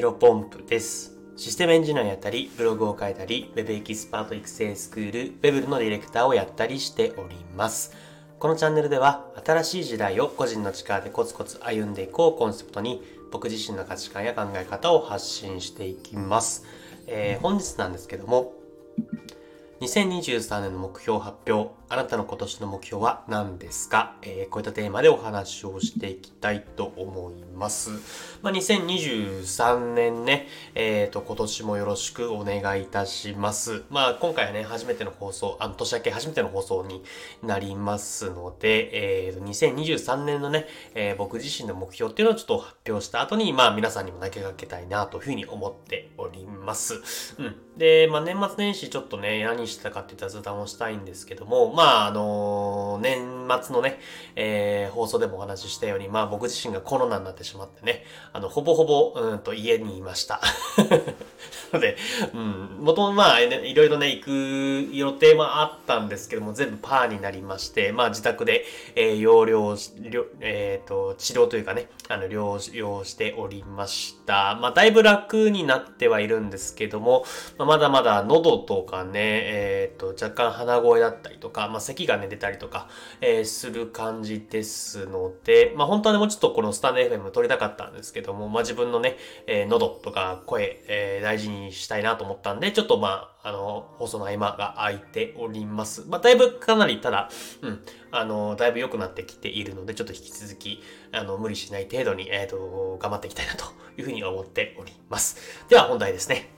ロポンプです。システムエンジニアやったり、ブログを書いたり、Web エキスパート育成スクール、Web のディレクターをやったりしております。このチャンネルでは、新しい時代を個人の力でコツコツ歩んでいこうコンセプトに、僕自身の価値観や考え方を発信していきます。えー本日なんですけども、2023年の目標発表、あなたの今年の目標は何ですか、えーこういったテーマでお話をしていきたいと思います。まあ、2023年ね、えっ、と、今年もよろしくお願いいたします。まあ、今回はね、初めての放送、あの、年明け初めての放送になりますので、えーと、2023年のね、えー僕自身の目標っていうのをちょっと発表した後に、まあ、皆さんにも投げかけたいなというふうに思っております。うん。で、まあ、年末年始ちょっとね、何したかって言ったら雑談をしたいんですけども、まあ、あの年末のね、えー放送でもお話ししたように、まあ、僕自身がコロナになってしまってね、あの、ほぼほぼ、うんと、家にいました。な ので、うん、もともまあ、いろいろね、行く予定もあったんですけども、全部パーになりまして、まあ、自宅で、えー、療養し、療えっ、と、治療というかね、あの、療養しておりました。まあ、だいぶ楽になってはいるんですけども、まあ、まだまだ喉とかね、えっ、と、若干鼻声だったりとか、まあ、咳がね、出たりとか、えーする感じですので、まあ、本当はね、もうちょっとこのスタンド FM 撮りたかったんですけども、まあ、自分のね、えー喉とか声、えー大事にしたいなと思ったんで、ちょっとまあ、あの、放送の合間が空いております。まあ、だいぶかなり、ただ、うん、あの、だいぶ良くなってきているので、ちょっと引き続き、あの、無理しない程度に、えっ、と、頑張っていきたいなというふうに思っております。では、本題ですね。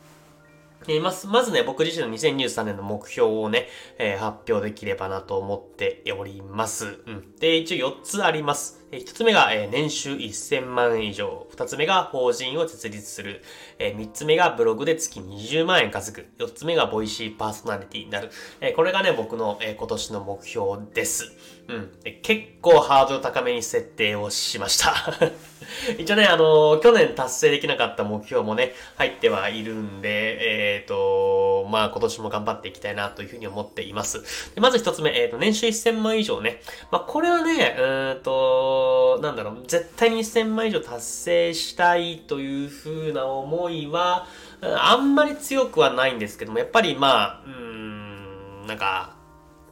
えーまず、まずね、僕自身の2023年の目標をね、えー発表できればなと思っております。うん。で、一応4つあります。え1つ目が、年収1000万以上。2つ目が法人を設立する。え3つ目がブログで月20万円稼ぐ。4つ目がボイシーパーソナリティになる。これがね、僕の、今年の目標です。うん。結構ハードル高めに設定をしました。一応ね、あの去年達成できなかった目標もね、入ってはいるんで、えっ、と、まあ今年も頑張っていきたいなというふうに思っています。でまず一つ目、えっ、と、年収1000万以上ね。まあこれはね、うーんと、なんだろう、絶対に1000万以上達成したいというふうな思いは、あんまり強くはないんですけども、やっぱりまあ、うん、なんか、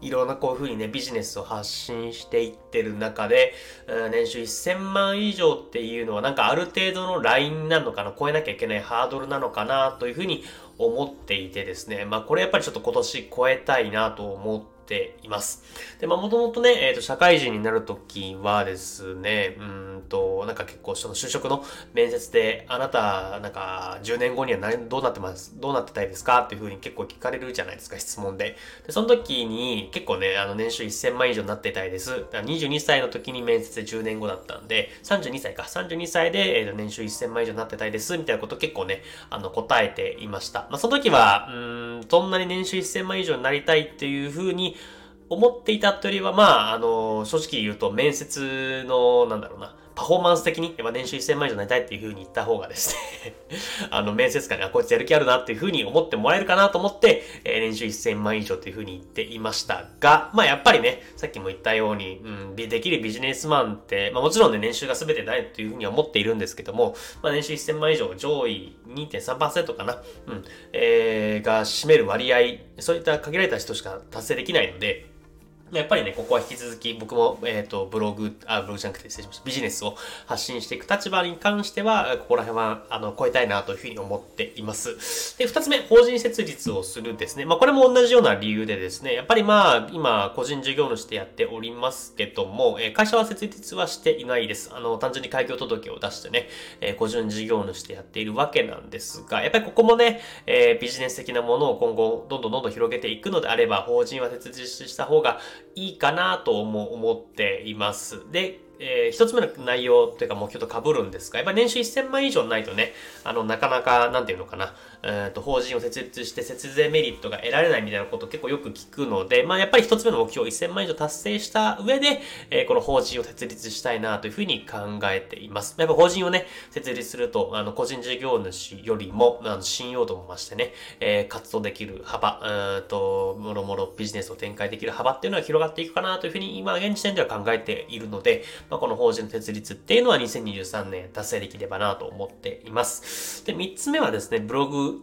いろんなこういうふうにね、ビジネスを発信していってる中で、年収1000万以上っていうのはなんかある程度のラインなのかな、超えなきゃいけないハードルなのかなというふうに思っていてですね、まあこれやっぱりちょっと今年超えたいなと思ってています。で、まあもともとね、えっ、と、社会人になるときはですね、うんと、なんか結構その就職の面接で、あなた、なんか10年後には何どうなってますどうなってたいですかっていうふうに結構聞かれるじゃないですか、質問で。で、その時に結構ね、あの年収1000万以上になってたいです。だから22歳の時に面接で10年後だったんで、32歳か、32歳で、えーと年収1000万以上になってたいです、みたいなこと結構ね、あの答えていました。まあ、その時は、うん、そんなに年収1000万以上になりたいっていうふうに思っていたというよりは、まあ、あの、正直言うと面接の、なんだろうな、パフォーマンス的に、やっぱ年収1000万以上になりたいっていう風に言った方がですね、あの、面接官に、あ、こいつやる気あるなっていう風に思ってもらえるかなと思って、えー年収1000万以上という風に言っていましたが、まあやっぱりね、さっきも言ったように、うん、でできるビジネスマンって、まあもちろんね、年収が全てないという風には思っているんですけども、まあ年収1000万以上上位2.3%かな、うん、えー、が占める割合、そういった限られた人しか達成できないので、やっぱりね、ここは引き続き僕も、えっ、と、ブログ、あ、ブログじゃなくて失礼しました。ビジネスを発信していく立場に関しては、ここら辺は、あの、超えたいなというふうに思っています。で、二つ目、法人設立をするですね。まあ、これも同じような理由でですね、やっぱりまあ、今、個人事業主でやっておりますけども、え会社は設立はしていないです。あの、単純に開業届を出してね、え個人事業主でやっているわけなんですが、やっぱりここもね、えビジネス的なものを今後、どんどんどんどん広げていくのであれば、法人は設立した方がいいかなとも思っています。で、えー一つ目の内容というか目標と被るんですが、やっぱ年収1000万以上ないとね、あの、なかなか、なんていうのかな、えーと、法人を設立して節税メリットが得られないみたいなこと結構よく聞くので、まあ、やっぱり一つ目の目標1000万以上達成した上で、えーこの法人を設立したいなというふうに考えています。やっぱ法人をね、設立すると、あの、個人事業主よりも、あの、信用度も増してね、えー活動できる幅、うーんと、もろもろビジネスを展開できる幅っていうのは広がっていくかなというふうに、今、現時点では考えているので、まあ、この法人の設立っていうのは2023年達成できればなと思っています。で、3つ目はですね、ブログ、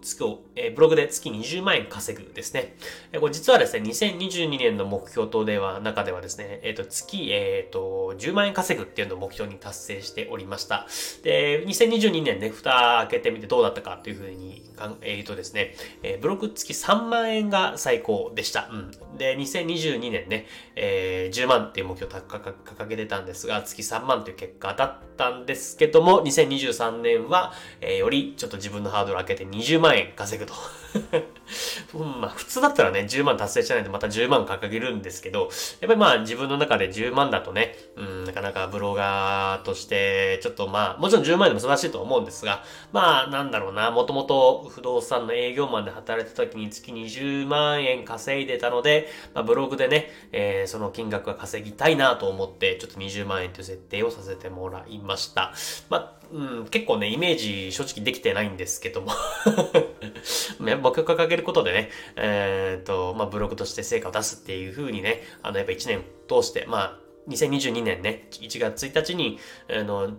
えブログで月20万円稼ぐですね。これ実はですね、2022年の目標とでは、中ではですね、えっ、ー、と、月、えっ、ー、と、10万円稼ぐっていうのを目標に達成しておりました。で、2022年ね、蓋開けてみてどうだったかというふうに、えっ、とですね、えブログ月3万円が最高でした。うん。で、2022年ね、え10万っていう目標を掲げてたんですが、月3万という結果だったんですけども、2023年は、えよりちょっと自分のハードルを上げて20万円稼ぐと。うん、まあ普通だったらね、10万達成しないとまた10万掲げるんですけど、やっぱりまあ自分の中で10万だとね、うん、なかなかブロガーとして、ちょっとまあ、もちろん10万円でも素晴らしいと思うんですが、まあなんだろうな、もともと不動産の営業マンで働いてた時に月20万円稼いでたので、まあブログでね、えー、その金額は稼ぎたいなと思って、ちょっと20万円という設定をさせてもらいました。まあ、うん、結構ね、イメージ正直できてないんですけども。僕が掲げることでね、えっ、ー、と、まあ、ブログとして成果を出すっていう風にね、あの、やっぱ1年通して、まあ、2022年ね、1月1日に、あの、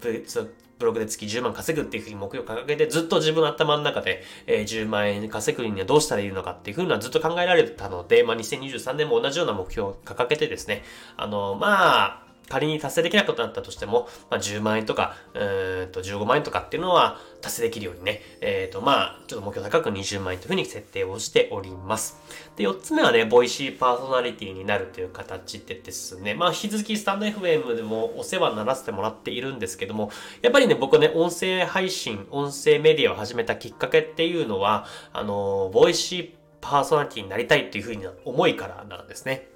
ブログで月10万稼ぐっていうふうに目標を掲げて、ずっと自分の頭の中で、えー、10万円稼ぐにはどうしたらいいのかっていうふうなずっと考えられてたので、まあ、2023年も同じような目標を掲げてですね、あの、まあ、仮に達成できなくなったとしても、まあ、10万円とか、えー、と15万円とかっていうのは達成できるようにね、えっ、ー、と、まあ、ちょっと目標高く20万円というふうに設定をしております。で、4つ目はね、ボイシーパーソナリティになるという形でですね、まあ、引き続きスタンド FM でもお世話にならせてもらっているんですけども、やっぱりね、僕ね、音声配信、音声メディアを始めたきっかけっていうのは、あの、ボイシーパーソナリティになりたいっていうふうな思いからなんですね。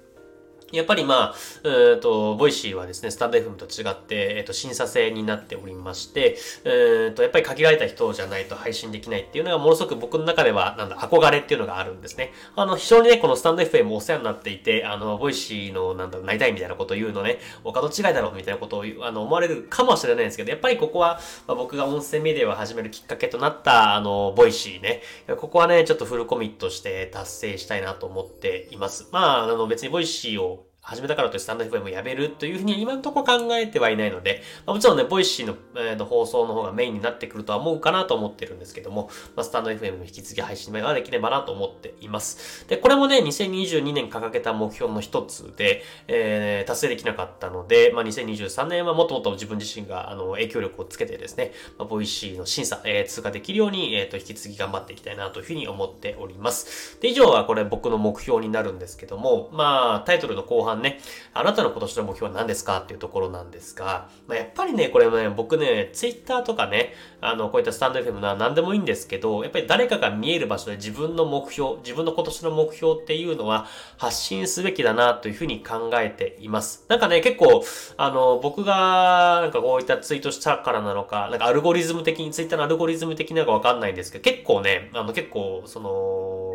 やっぱりまあ、えっ、ー、と、ボイシーはですね、スタンド FM と違って、えっ、ー、と、審査制になっておりまして、えっ、ー、と、やっぱり限られた人じゃないと配信できないっていうのが、ものすごく僕の中では、なんだ、憧れっていうのがあるんですね。あの、非常にね、このスタンド FM お世話になっていて、あの、ボイシーの、なんだ、なりたいみたいなことを言うのね、お門違いだろうみたいなことをあの思われるかもしれないんですけど、やっぱりここは、まあ、僕が音声メディアを始めるきっかけとなった、あの、ボイシーね、ここはね、ちょっとフルコミットして達成したいなと思っています。まあ、あの、別にボイシーを始めたからとスタンド FM をやめるというふうに今のところ考えてはいないので、まあ、もちろんね、ボイシーの,、えー、の放送の方がメインになってくるとは思うかなと思ってるんですけども、まあ、スタンド FM の引き継ぎ配信ができればなと思っています。で、これもね、2022年掲げた目標の一つで、えー、達成できなかったので、まあ、2023年はもっともっと自分自身があの影響力をつけてですね、まあ、 Voicy の審査、えー、通過できるように、え、ー、と、引き継ぎ頑張っていきたいなというふうに思っております。で、以上はこれ僕の目標になるんですけども、まあ、タイトルの後半ね、あななたの今年の目標は何ですか？っていうところなんですが、まあ、やっぱりね、これね、僕ね、ツイッターとかね、あの、こういったスタンド FM な何でもいいんですけど、やっぱり誰かが見える場所で自分の目標、自分の今年の目標っていうのは発信すべきだなというふうに考えています。なんかね、結構、あの、僕がなんかこういったツイートしたからなのか、なんかアルゴリズム的に、ツイッターのアルゴリズム的なのかわかんないんですけど、結構ね、あの結構、その、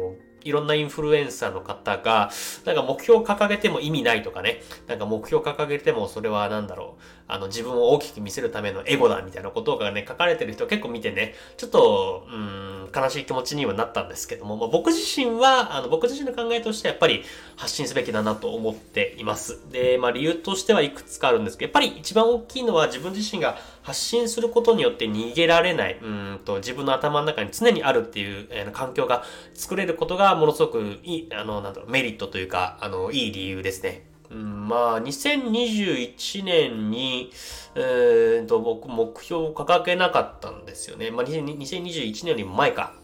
いろんなインフルエンサーの方が、なんか目標を掲げても意味ないとかね、なんか目標を掲げてもそれは何だろう、あの自分を大きく見せるためのエゴだみたいなことがね、書かれてる人結構見てね、ちょっと、うん、悲しい気持ちにはなったんですけども、まあ、僕自身は、あの僕自身の考えとしてはやっぱり発信すべきだなと思っています。で、まあ理由としてはいくつかあるんですけど、やっぱり一番大きいのは自分自身が発信することによって逃げられない、うんと自分の頭の中に常にあるっていう、えー、環境が作れることがものすごくいい、あの、なんだろう、メリットというか、あの、いい理由ですね。うん、まあ、2021年に、えー、と、僕、目標を掲げなかったんですよね。まあ、2021年よりも前か。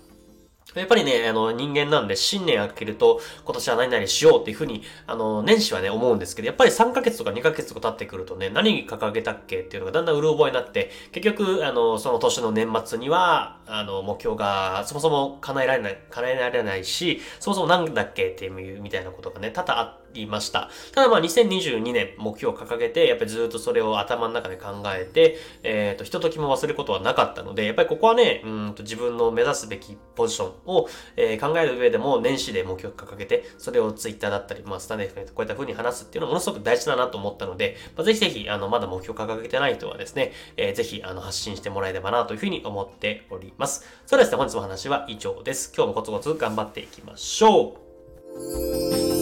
やっぱりね、あの、人間なんで、新年明けると、今年は何々しようっていうふうに、あの、年始はね、思うんですけど、やっぱり3ヶ月とか2ヶ月とか経ってくるとね、何掲げたっけっていうのがだんだんうる覚えになって、結局、あの、その年の年末には、あの、目標が、そもそも叶えられない、叶えられないし、そもそもなんだっけっていう、みたいなことがね、多々あってりました。ただまあ、2022年目標を掲げて、やっぱりずっとそれを頭の中で考えて、えっ、ー、と、ひとときも忘れることはなかったので、やっぱりここはね、うんと自分の目指すべきポジションを、えー、考える上でも年始で目標を掲げて、それをツイッターだったり、まあ、スタンデー FM とこういった風に話すっていうのはものすごく大事だなと思ったので、まあ、ぜひぜひ、あの、まだ目標を掲げてない人はですね、えー、ぜひ、あの、発信してもらえればなというふうに思っております。それではですね、本日の話は以上です。今日もコツコツ頑張っていきましょう。